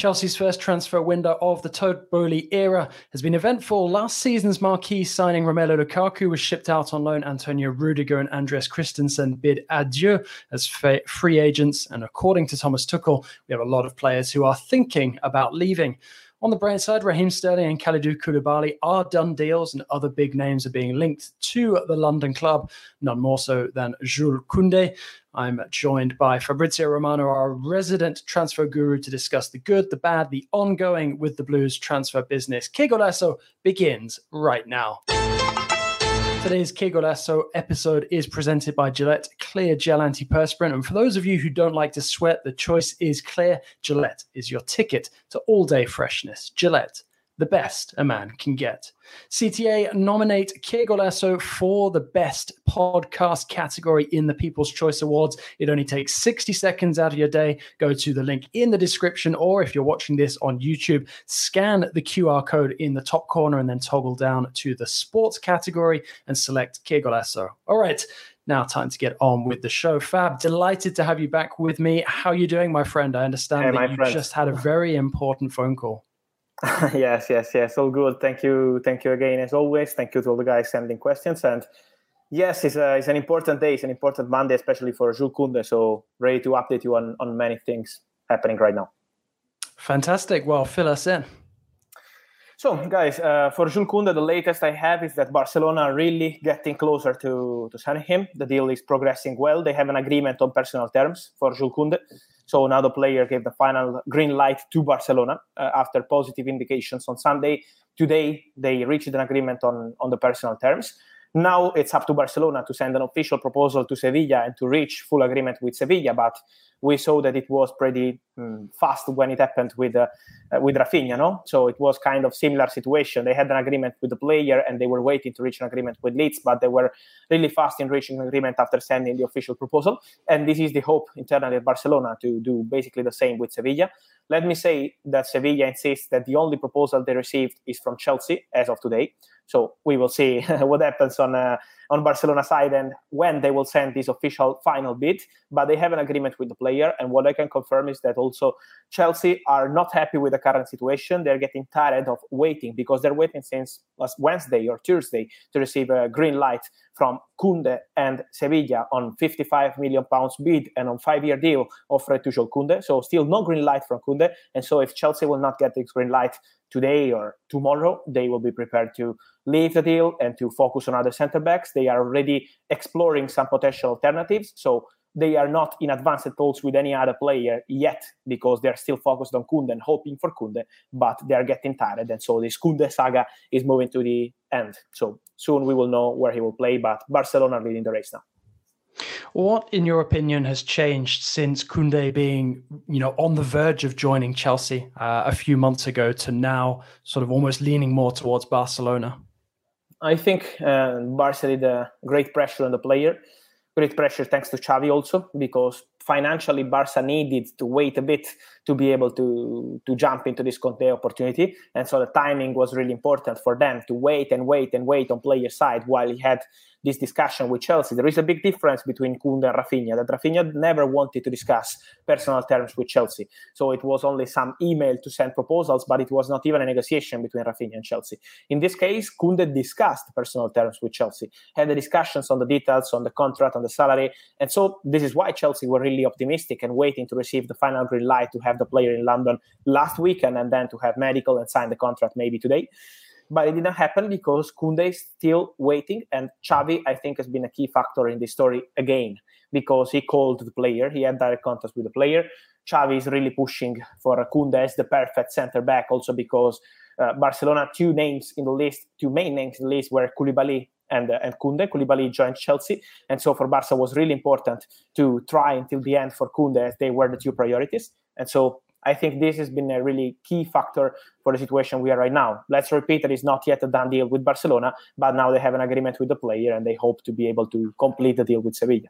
Chelsea's first transfer window of the Todd Boehly era has been eventful. Last season's marquee signing Romelu Lukaku was shipped out on loan. Antonio Rudiger and Andreas Christensen bid adieu as free agents. And according to Thomas Tuchel, we have a lot of players who are thinking about leaving. On the Bright side, Raheem Sterling and Kalidou Koulibaly are done deals, and other big names are being linked to the London club, none more so than Jules Koundé. I'm joined by Fabrizio Romano, our resident transfer guru, to discuss the good, the bad, the ongoing with the Blues transfer business. Que begins right now. Today's Que episode is presented by Gillette Clear Gel Antiperspirant. And for those of you who don't like to sweat, the choice is clear. Gillette is your ticket to all day freshness. Gillette the best a man can get. CTA nominate Que Golazo for the best podcast category in the People's Choice Awards. It only takes 60 seconds out of your day. Go to the link in the description, or if you're watching this on YouTube, scan the QR code in the top corner and then toggle down to the sports category and select Que Golazo. All right. Now, time to get on with the show. Fab, delighted to have you back with me. How are you doing, my friend? I understand hey, that you friend. just had a very important phone call. yes, yes, yes. All good. Thank you. Thank you again, as always. Thank you to all the guys sending questions. And yes, it's, a, it's an important day. It's an important Monday, especially for Jules Koundé. So ready to update you on, on many things happening right now. Fantastic. Well, fill us in. So, guys, uh, for Jules Koundé, the latest I have is that Barcelona are really getting closer to, to signing him. The deal is progressing well. They have an agreement on personal terms for Jules Koundé. So now the player gave the final green light to Barcelona uh, after positive indications on Sunday. Today, they reached an agreement on, on the personal terms. Now it's up to Barcelona to send an official proposal to Sevilla and to reach full agreement with Sevilla. But we saw that it was pretty um, fast when it happened with uh, uh, with Raphinha, no? So it was kind of similar situation. They had an agreement with the player and they were waiting to reach an agreement with Leeds, but they were really fast in reaching an agreement after sending the official proposal. And this is the hope internally at Barcelona to do basically the same with Sevilla. Let me say that Sevilla insists that the only proposal they received is from Chelsea as of today. So we will see what happens on uh, on Barcelona side and when they will send this official final bid. But they have an agreement with the player, and what I can confirm is that also Chelsea are not happy with the current situation. They're getting tired of waiting because they're waiting since last Wednesday or Tuesday to receive a green light from Koundé and Sevilla on 55 million pounds bid and on five-year deal offered to Jules Koundé. So still no green light from Koundé. And so if Chelsea will not get this green light today or tomorrow, they will be prepared to leave the deal and to focus on other centre backs. They are already exploring some potential alternatives. So they are not in advanced talks with any other player yet because they're still focused on Koundé and hoping for Koundé, but they're getting tired. And so this Koundé saga is moving to the end. So soon we will know where he will play, but Barcelona are leading the race now. What, in your opinion, has changed since Koundé being, you know, on the verge of joining Chelsea uh, a few months ago to now, sort of almost leaning more towards Barcelona? I think uh, Barca did a great pressure on the player, great pressure thanks to Xavi also because financially Barca needed to wait a bit to be able to to jump into this Koundé opportunity, and so the timing was really important for them to wait and wait and wait on player side while he had this discussion with Chelsea. There is a big difference between Koundé and Raphinha. That Raphinha never wanted to discuss personal terms with Chelsea, so it was only some email to send proposals, but it was not even a negotiation between Raphinha and Chelsea. In this case, Koundé discussed personal terms with Chelsea, had the discussions on the details, on the contract, on the salary, and so this is why Chelsea were really optimistic and waiting to receive the final green light to have the player in London last weekend and then to have medical and sign the contract maybe today but it didn't happen because Koundé is still waiting. And Xavi, I think, has been a key factor in this story again because he called the player, he had direct contact with the player. Xavi is really pushing for Koundé as the perfect center back, also because uh, Barcelona, two names in the list, two main names in the list were Koulibaly and, uh, and Koundé. Koulibaly joined Chelsea. And so for Barca was really important to try until the end for Koundé as they were the two priorities. And so I think this has been a really key factor for the situation we are right now. Let's repeat that it's not yet a done deal with Barcelona, but now they have an agreement with the player and they hope to be able to complete the deal with Sevilla.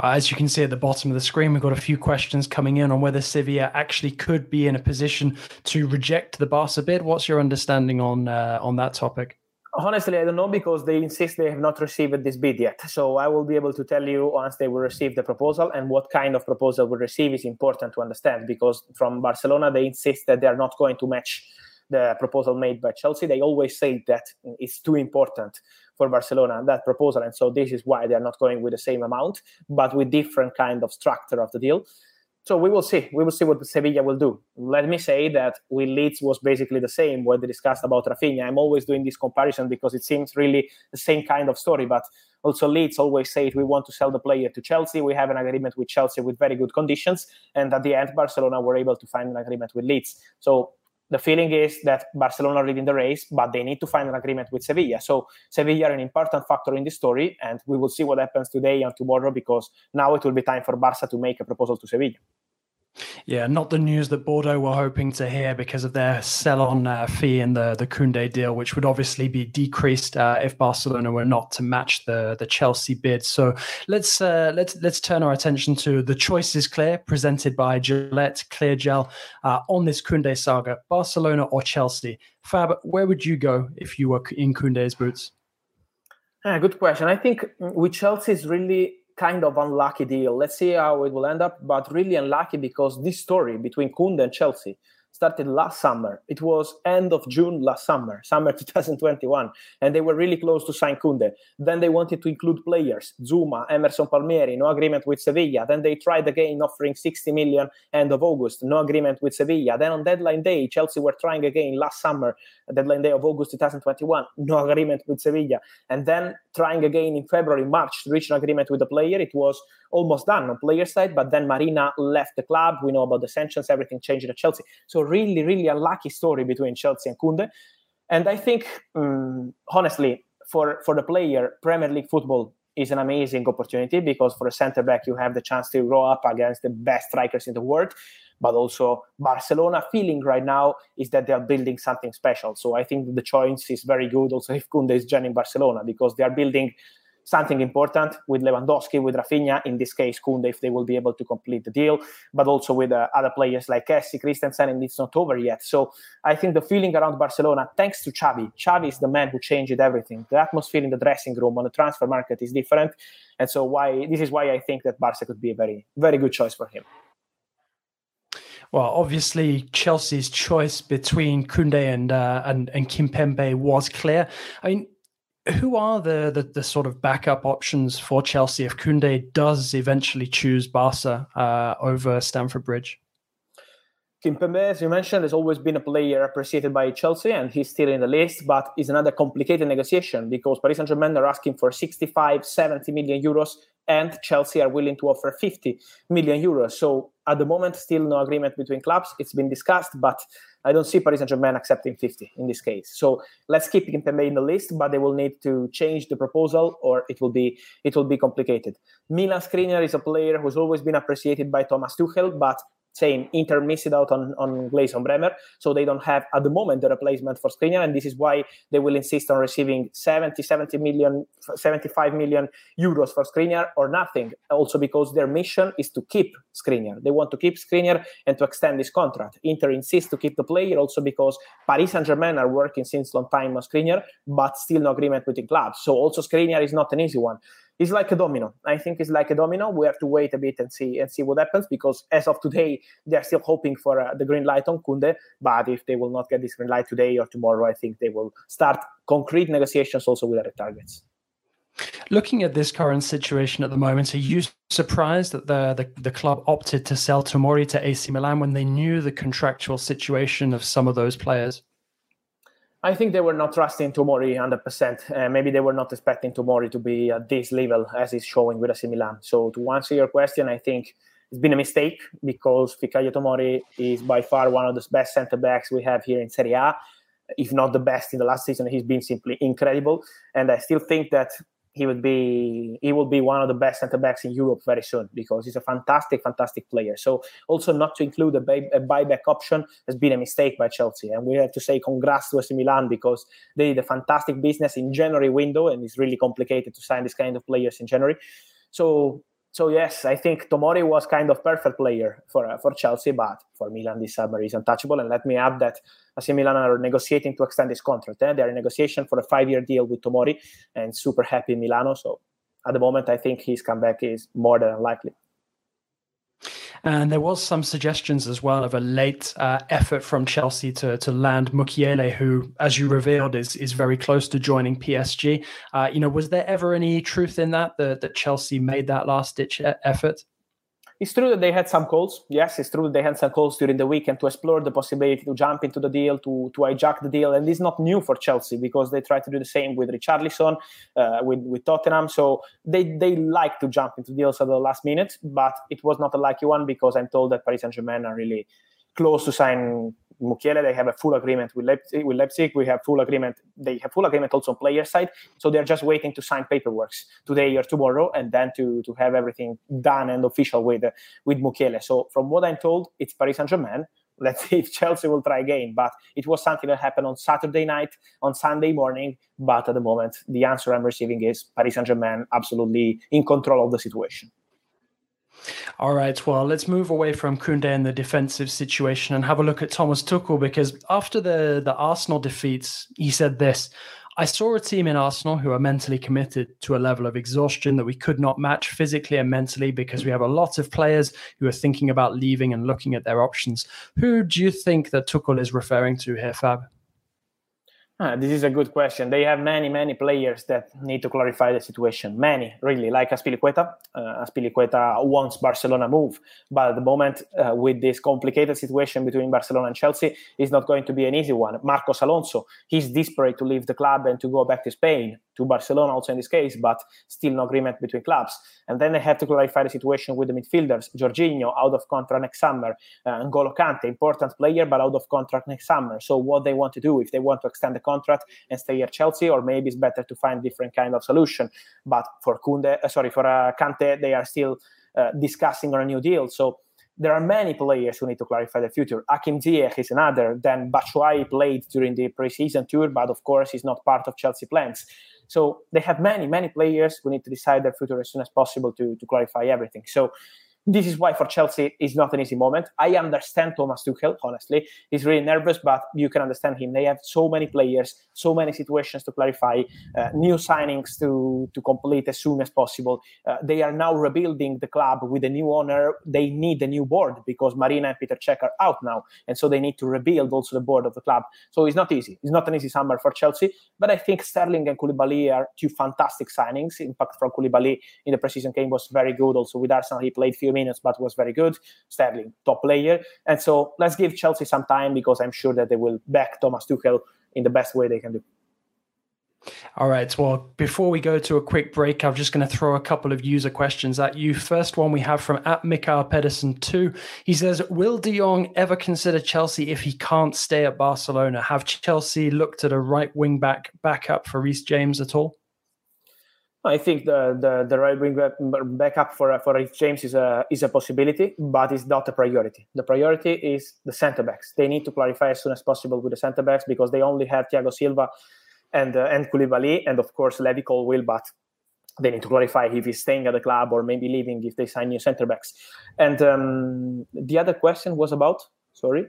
As you can see at the bottom of the screen, we've got a few questions coming in on whether Sevilla actually could be in a position to reject the Barca bid. What's your understanding on uh, on that topic? Honestly, I don't know because they insist they have not received this bid yet. So I will be able to tell you once they will receive the proposal and what kind of proposal we receive is important to understand because from Barcelona they insist that they are not going to match the proposal made by Chelsea. They always say that it's too important for Barcelona that proposal, and so this is why they are not going with the same amount, but with different kind of structure of the deal. So we will see. We will see what Sevilla will do. Let me say that with Leeds was basically the same when they discussed about Raphinha. I'm always doing this comparison because it seems really the same kind of story. But also Leeds always say we want to sell the player to Chelsea. We have an agreement with Chelsea with very good conditions, and at the end, Barcelona were able to find an agreement with Leeds. So the feeling is that Barcelona are leading the race, but they need to find an agreement with Sevilla. So Sevilla are an important factor in this story, and we will see what happens today and tomorrow because now it will be time for Barca to make a proposal to Sevilla. Yeah, not the news that Bordeaux were hoping to hear because of their sell-on uh, fee in the the Koundé deal, which would obviously be decreased uh, if Barcelona were not to match the the Chelsea bid. So let's uh, let's let's turn our attention to the choices clear, presented by Gillette Clear Gel uh, on this Koundé saga: Barcelona or Chelsea. Fab, where would you go if you were in Koundé's boots? Ah, good question. I think with Chelsea is really kind of unlucky deal. Let's see how it will end up, but really unlucky because this story between Koundé and Chelsea started last summer. It was end of June last summer, summer 2021, and they were really close to sign Koundé. Then they wanted to include players, Zouma, Emerson Palmieri, no agreement with Sevilla. Then they tried again offering 60 million end of August, no agreement with Sevilla. Then on deadline day, Chelsea were trying again last summer, deadline day of August 2021, no agreement with Sevilla. And then trying again in February, March to reach an agreement with the player. It was almost done on player side, but then Marina left the club. We know about the sanctions, everything changed at Chelsea. So really, really unlucky story between Chelsea and Koundé. And I think, um, honestly, for, for the player, Premier League football is an amazing opportunity because for a center back, you have the chance to grow up against the best strikers in the world. But also, Barcelona feeling right now is that they are building something special. So I think the choice is very good. Also, if Koundé is joining Barcelona because they are building something important with Lewandowski, with Raphinha, in this case, Koundé, if they will be able to complete the deal, but also with uh, other players like Kessie, Christensen, and it's not over yet. So I think the feeling around Barcelona, thanks to Xavi, Xavi is the man who changed everything. The atmosphere in the dressing room on the transfer market is different. And so why this is why I think that Barca could be a very, very good choice for him. Well, obviously, Chelsea's choice between Koundé and uh, and and Kimpembe was clear. I mean, who are the, the, the sort of backup options for Chelsea if Koundé does eventually choose Barca uh, over Stamford Bridge? Kimpembe, as you mentioned, has always been a player appreciated by Chelsea, and he's still in the list, but it's another complicated negotiation because Paris Saint Germain are asking for 65, 70 million euros, and Chelsea are willing to offer 50 million euros. So at the moment, still no agreement between clubs. It's been discussed, but I don't see Paris Saint Germain accepting 50 in this case. So let's keep Kimpembe in the list, but they will need to change the proposal, or it will be it will be complicated. Milan Skriniar is a player who's always been appreciated by Thomas Tuchel, but same Inter missed out on, on Gleison Bremer, so they don't have at the moment the replacement for Skriniar, and this is why they will insist on receiving 70, 70 million, 75 million euros for Skriniar or nothing. Also because their mission is to keep Skriniar. They want to keep Skriniar and to extend this contract. Inter insists to keep the player also because Paris Saint-Germain are working since long time on Skriniar, but still no agreement with the club. So also Skriniar is not an easy one it's like a domino. I think it's like a domino. We have to wait a bit and see and see what happens because as of today, they're still hoping for uh, the green light on Koundé. But if they will not get this green light today or tomorrow, I think they will start concrete negotiations also with other targets. Looking at this current situation at the moment, are you surprised that the, the, the club opted to sell Tomori to AC Milan when they knew the contractual situation of some of those players? I think they were not trusting Tomori 100%. Uh, maybe they were not expecting Tomori to be at this level as is showing with AC Milan. So to answer your question, I think it's been a mistake because Fikayo Tomori is by far one of the best centre backs we have here in Serie A. If not the best in the last season, he's been simply incredible. And I still think that he would be he will be one of the best centre backs in Europe very soon because he's a fantastic, fantastic player. So also not to include a, buy, a buyback option has been a mistake by Chelsea, and we have to say congrats to AC Milan because they did a fantastic business in January window, and it's really complicated to sign this kind of players in January. So so yes, I think Tomori was kind of perfect player for uh, for Chelsea, but for Milan this summer is untouchable. And let me add that AC Milan are negotiating to extend his contract. Eh? They're in negotiation for a five-year deal with Tomori, and super happy Milano. So at the moment, I think his comeback is more than likely. And there was some suggestions as well of a late uh, effort from Chelsea to to land Mukiele, who, as you revealed, is is very close to joining PSG. Uh, you know, was there ever any truth in that that, that Chelsea made that last ditch effort? It's true that they had some calls. Yes, it's true that they had some calls during the weekend to explore the possibility to jump into the deal, to to hijack the deal, and it's not new for Chelsea because they try to do the same with Richarlison, uh, with with Tottenham. So they they like to jump into deals at the last minute, but it was not a lucky one because I'm told that Paris Saint Germain are really close to sign Mukiele, they have a full agreement with Leipzig. With Leipzig, we have full agreement. They have full agreement also on player side. So they're just waiting to sign paperwork today or tomorrow, and then to to have everything done and official with uh, with Mukiele. So from what I'm told, it's Paris Saint Germain. Let's see if Chelsea will try again. But it was something that happened on Saturday night, on Sunday morning. But at the moment, the answer I'm receiving is Paris Saint Germain absolutely in control of the situation. All right, well, let's move away from Koundé and the defensive situation and have a look at Thomas Tuchel because after the, the Arsenal defeats, he said this I saw a team in Arsenal who are mentally committed to a level of exhaustion that we could not match physically and mentally because we have a lot of players who are thinking about leaving and looking at their options. Who do you think that Tuchel is referring to here, Fab? Ah, this is a good question. They have many, many players that need to clarify the situation. Many, really, like Azpilicueta. Uh, Azpilicueta wants Barcelona move, but at the moment, uh, with this complicated situation between Barcelona and Chelsea, it's not going to be an easy one. Marcos Alonso, he's desperate to leave the club and to go back to Spain to Barcelona also in this case, but still no agreement between clubs. And then they have to clarify the situation with the midfielders. Jorginho out of contract next summer. Uh, N'Golo Kante, important player, but out of contract next summer. So what they want to do, if they want to extend the contract and stay at Chelsea, or maybe it's better to find different kind of solution. But for Koundé, uh, sorry, for uh, Kante, they are still uh, discussing on a new deal. So there are many players who need to clarify the future. Hakim Ziyech is another. Then Batshuayi played during the preseason tour, but of course he's not part of Chelsea plans. So they have many, many players who need to decide their future as soon as possible to, to clarify everything. So this is why for Chelsea it's not an easy moment. I understand Thomas Tuchel, honestly. He's really nervous, but you can understand him. They have so many players, so many situations to clarify, uh, new signings to, to complete as soon as possible. Uh, they are now rebuilding the club with a new owner. They need a new board because Marina and Peter Cech are out now. And so they need to rebuild also the board of the club. So it's not easy. It's not an easy summer for Chelsea. But I think Sterling and Koulibaly are two fantastic signings. Impact from Koulibaly in the preseason game was very good. Also with Arsenal, he played few minutes, but was very good. Sterling, top player. And so let's give Chelsea some time because I'm sure that they will back Thomas Tuchel in the best way they can do. All right. Well, before we go to a quick break, I'm just going to throw a couple of user questions at you. First one we have from at Mikael Pedersen 2. He says, Will De Jong ever consider Chelsea if he can't stay at Barcelona? Have Chelsea looked at a right wing back backup for Reece James at all? I think the the, the right wing backup for for James is a is a possibility, but it's not a priority. The priority is the centre backs. They need to clarify as soon as possible with the centre backs because they only have Thiago Silva and uh, and Koulibaly, and of course Levi Colwill, but they need to clarify if he's staying at the club or maybe leaving if they sign new centre backs. And um, the other question was about sorry,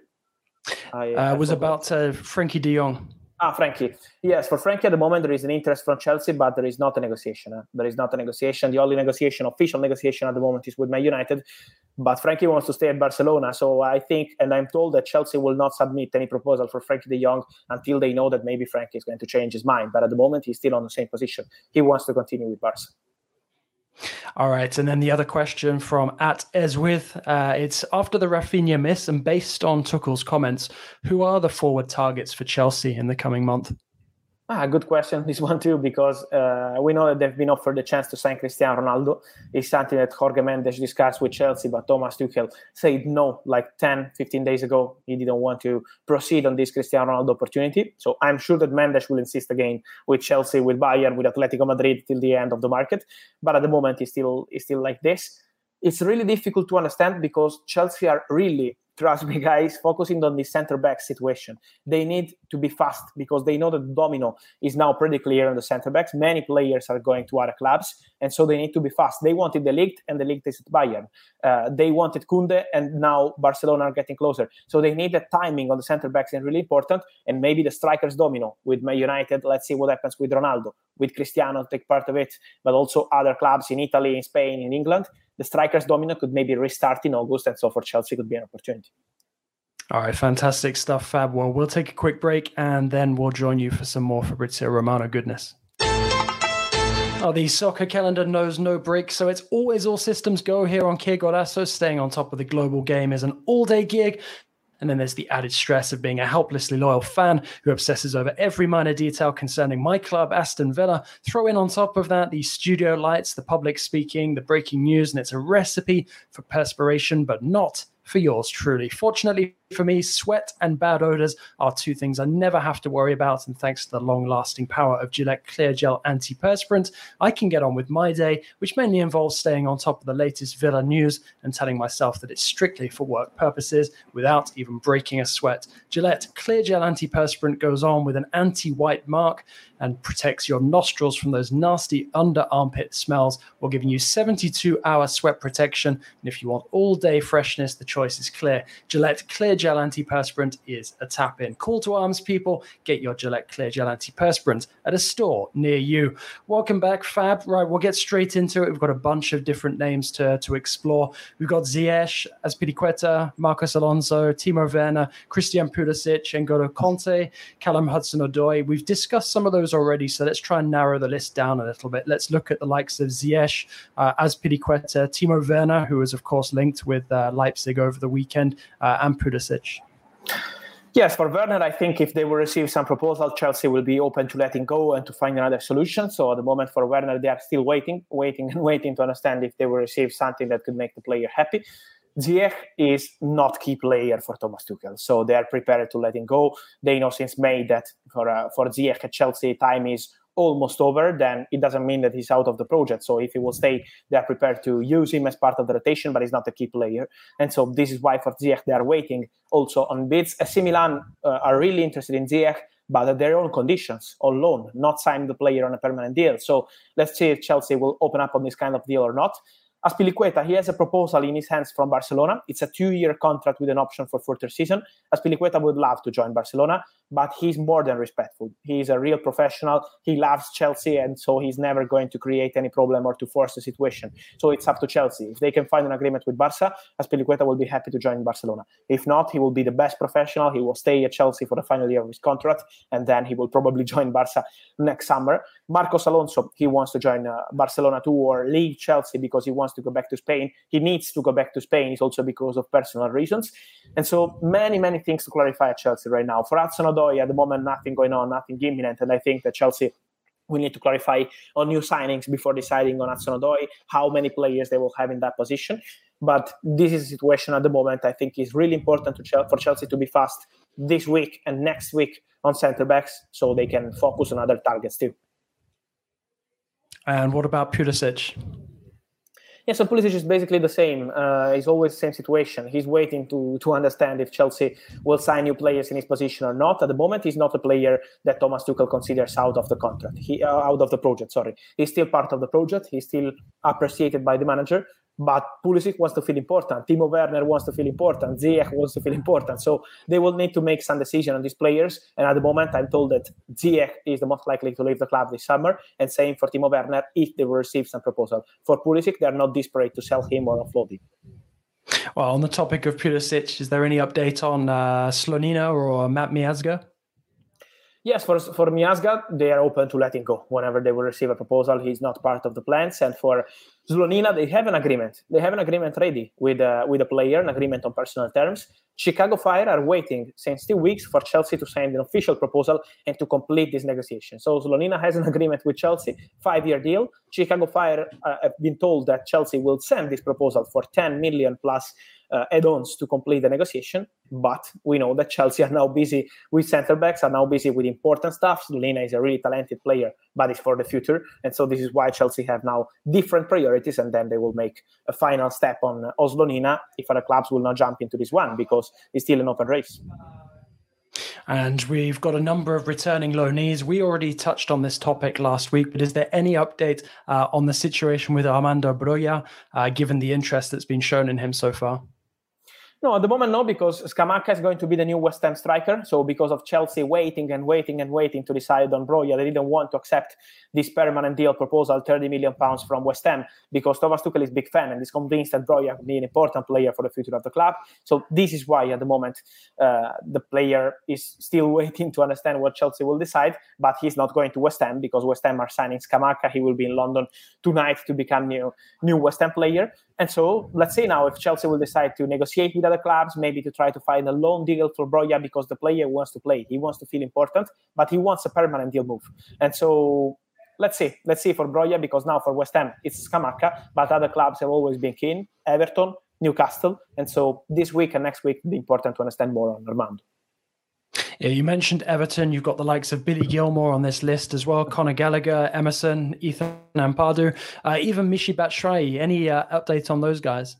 I, uh, was about uh, Frenkie De Jong. Ah, Frenkie. Yes, for Frenkie at the moment there is an interest from Chelsea, but there is not a negotiation. Eh? There is not a negotiation. The only negotiation, official negotiation at the moment, is with Man United. But Frenkie wants to stay at Barcelona, so I think, and I'm told that Chelsea will not submit any proposal for Frenkie De Jong until they know that maybe Frenkie is going to change his mind. But at the moment, he's still on the same position. He wants to continue with Barca. All right, and then the other question from at Eswith, uh, it's after the Raphinha miss and based on Tuchel's comments, who are the forward targets for Chelsea in the coming month? Ah, good question. This one too, because uh, we know that they've been offered the chance to sign Cristiano Ronaldo. It's something that Jorge Mendes discussed with Chelsea, but Thomas Tuchel said no like 10, 15 days ago. He didn't want to proceed on this Cristiano Ronaldo opportunity. So I'm sure that Mendes will insist again with Chelsea, with Bayern, with Atletico Madrid till the end of the market. But at the moment, he's still, he's still like this. It's really difficult to understand because Chelsea are really trust me, guys, focusing on the center back situation. They need to be fast because they know that the domino is now pretty clear on the center backs. Many players are going to other clubs, and so they need to be fast. They wanted de Ligt, and de Ligt is at Bayern. Uh, they wanted Koundé, and now Barcelona are getting closer. So they need the timing on the center backs is really important, and maybe the strikers domino with Man United. Let's see what happens with Ronaldo, with Cristiano take part of it, but also other clubs in Italy, in Spain, in England the strikers domino could maybe restart in August, and so for Chelsea could be an opportunity. All right, fantastic stuff, Fab. Well, we'll take a quick break and then we'll join you for some more Fabrizio Romano goodness. Oh, the soccer calendar knows no break, so it's always all systems go here on Golazo. Staying on top of the global game is an all day gig. And then there's the added stress of being a helplessly loyal fan who obsesses over every minor detail concerning my club, Aston Villa. Throw in on top of that the studio lights, the public speaking, the breaking news, and it's a recipe for perspiration, but not for yours truly. Fortunately for me, sweat and bad odors are two things I never have to worry about. And thanks to the long lasting power of Gillette Clear Gel Antiperspirant, I can get on with my day, which mainly involves staying on top of the latest Villa news and telling myself that it's strictly for work purposes without even breaking a sweat. Gillette Clear Gel Antiperspirant goes on with an anti white mark and protects your nostrils from those nasty under armpit smells while giving you 72 hour sweat protection. And if you want all day freshness, the choice is clear. Gillette Clear Gel Antiperspirant is a tap in. Call to arms, people. Get your Gillette Clear Gel Antiperspirant at a store near you. Welcome back, Fab. Right, we'll get straight into it. We've got a bunch of different names to, to explore. We've got Ziyech, Azpilicueta, Marcos Alonso, Timo Werner, Christian Pulisic, N'Golo Kante, Callum Hudson-Odoi. We've discussed some of those already, so let's try and narrow the list down a little bit. Let's look at the likes of Ziyech, uh, Timo Werner, who was, of course, linked with uh, Leipzig over the weekend, uh, and Pulisic. Yes, for Werner, I think if they will receive some proposal, Chelsea will be open to letting go and to find another solution. So at the moment for Werner, they are still waiting, waiting and waiting to understand if they will receive something that could make the player happy. Ziyech is not key player for Thomas Tuchel, so they are prepared to let him go. They know since May that for uh, for Ziyech at Chelsea, time is almost over, then it doesn't mean that he's out of the project. So if he will stay, they are prepared to use him as part of the rotation, but he's not a key player. And so this is why for Ziyech they are waiting also on bids. AC Milan uh, are really interested in Ziyech, but at their own conditions, on loan, not signing the player on a permanent deal. So let's see if Chelsea will open up on this kind of deal or not. Azpilicueta, he has a proposal in his hands from Barcelona. It's a two-year contract with an option for further season. Azpilicueta would love to join Barcelona, but he's more than respectful. He's a real professional. He loves Chelsea, and so he's never going to create any problem or to force the situation. So it's up to Chelsea. If they can find an agreement with Barca, Azpilicueta will be happy to join Barcelona. If not, he will be the best professional. He will stay at Chelsea for the final year of his contract, and then he will probably join Barca next summer. Marcos Alonso, he wants to join uh, Barcelona too or leave Chelsea because he wants to go back to Spain. He needs to go back to Spain. It's also because of personal reasons. And so many, many things to clarify at Chelsea right now. For Hudson Odoi, at the moment, nothing going on, nothing imminent. And I think that Chelsea we need to clarify on new signings before deciding on Hudson Odoi, how many players they will have in that position. But this is a situation at the moment I think is really important to for Chelsea to be fast this week and next week on centre backs so they can focus on other targets too. And what about Pulisic? Yeah, so Pulisic is basically the same. Uh, he's always the same situation. He's waiting to to understand if Chelsea will sign new players in his position or not. At the moment, he's not a player that Thomas Tuchel considers out of the contract. He uh, out of the project. Sorry, he's still part of the project. He's still appreciated by the manager. But Pulisic wants to feel important. Timo Werner wants to feel important. Ziyech wants to feel important. So they will need to make some decision on these players. And at the moment, I'm told that Ziyech is the most likely to leave the club this summer. And same for Timo Werner if they will receive some proposal. For Pulisic, they are not desperate to sell him or offload him. Well, on the topic of Pulisic, is there any update on uh, Slonina or Matt Miazga? Yes, for for Miazga, they are open to letting go whenever they will receive a proposal. He's not part of the plans, and for Slonina, they have an agreement. They have an agreement ready with uh, with a player, an agreement on personal terms. Chicago Fire are waiting since two weeks for Chelsea to send an official proposal and to complete this negotiation. So Slonina has an agreement with Chelsea, five-year deal. Chicago Fire uh, have been told that Chelsea will send this proposal for 10 million plus uh, add-ons to complete the negotiation. But we know that Chelsea are now busy with centre backs, are now busy with important stuff. Lina is a really talented player, but it's for the future, and so this is why Chelsea have now different priorities and then they will make a final step on Slonina if other clubs will not jump into this one because it's still an open race. And we've got a number of returning loanees. We already touched on this topic last week, but is there any update uh, on the situation with Armando Broja, uh, given the interest that's been shown in him so far? No, at the moment, no, because Scamacca is going to be the new West Ham striker. So, because of Chelsea waiting and waiting and waiting to decide on Broja, they didn't want to accept this permanent deal proposal, 30 million pounds from West Ham, because Thomas Tuchel is a big fan and is convinced that Broja will be an important player for the future of the club. So, this is why at the moment uh, the player is still waiting to understand what Chelsea will decide. But he's not going to West Ham because West Ham are signing Scamacca. He will be in London tonight to become new new West Ham player. And so let's say now if Chelsea will decide to negotiate with other clubs, maybe to try to find a loan deal for Broja because the player wants to play, he wants to feel important, but he wants a permanent deal move. And so let's see, let's see for Broja because now for West Ham it's Scamacca, but other clubs have always been keen, Everton, Newcastle, and so this week and next week it'll be important to understand more on Armando. Yeah, you mentioned Everton. You've got the likes of Billy Gilmour on this list as well. Conor Gallagher, Emerson, Ethan Ampadu, uh, even Michy Batshuayi. Any uh, updates on those guys?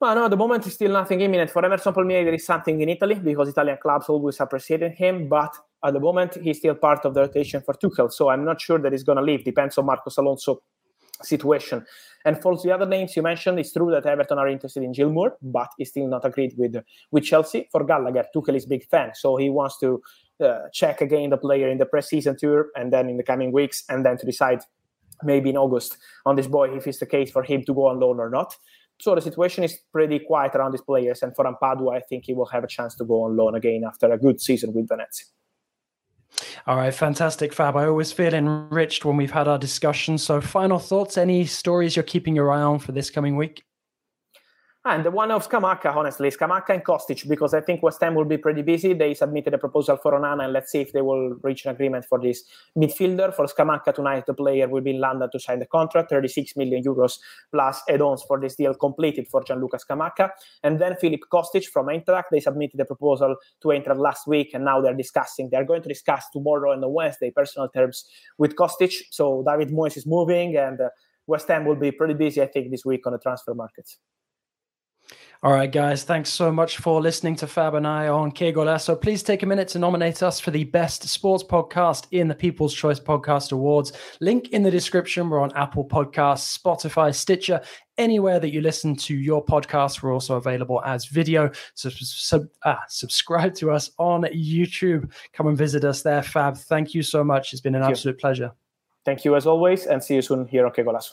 Well, no, at the moment, it's still nothing imminent. For Emerson Palmieri, there is something in Italy because Italian clubs always appreciated him. But at the moment, he's still part of the rotation for Tuchel. So I'm not sure that he's going to leave. Depends on Marcos Alonso situation. And for the other names you mentioned, it's true that Everton are interested in Gilmour, but he's still not agreed with with Chelsea. For Gallagher, Tuchel is big fan, so he wants to uh, check again the player in the pre-season tour and then in the coming weeks, and then to decide maybe in August on this boy if it's the case for him to go on loan or not. So the situation is pretty quiet around these players, and for Ampadu, I think he will have a chance to go on loan again after a good season with Venezia. All right, fantastic, Fab. I always feel enriched when we've had our discussion. So, final thoughts? Any stories you're keeping your eye on for this coming week? And the one of Scamacca, honestly, Scamacca and Kostic, because I think West Ham will be pretty busy. They submitted a proposal for Onana, and let's see if they will reach an agreement for this midfielder. For Scamacca tonight, the player will be in London to sign the contract, 36 million euros plus add-ons for this deal completed for Gianluca Scamacca. And then Filip Kostic from Eintracht, they submitted a proposal to Eintracht last week, and now they're discussing. They're going to discuss tomorrow and on Wednesday personal terms with Kostic. So David Moyes is moving, and uh, West Ham will be pretty busy, I think, this week on the transfer markets. All right, guys, thanks so much for listening to Fab and I on Que Golazo. Please take a minute to nominate us for the best sports podcast in the People's Choice Podcast Awards. Link in the description. We're on Apple Podcasts, Spotify, Stitcher, anywhere that you listen to your podcast. We're also available as video. So sub, ah, subscribe to us on YouTube. Come and visit us there, Fab. Thank you so much. It's been an Thank absolute you. pleasure. Thank you as always, and see you soon here on Que Golazo.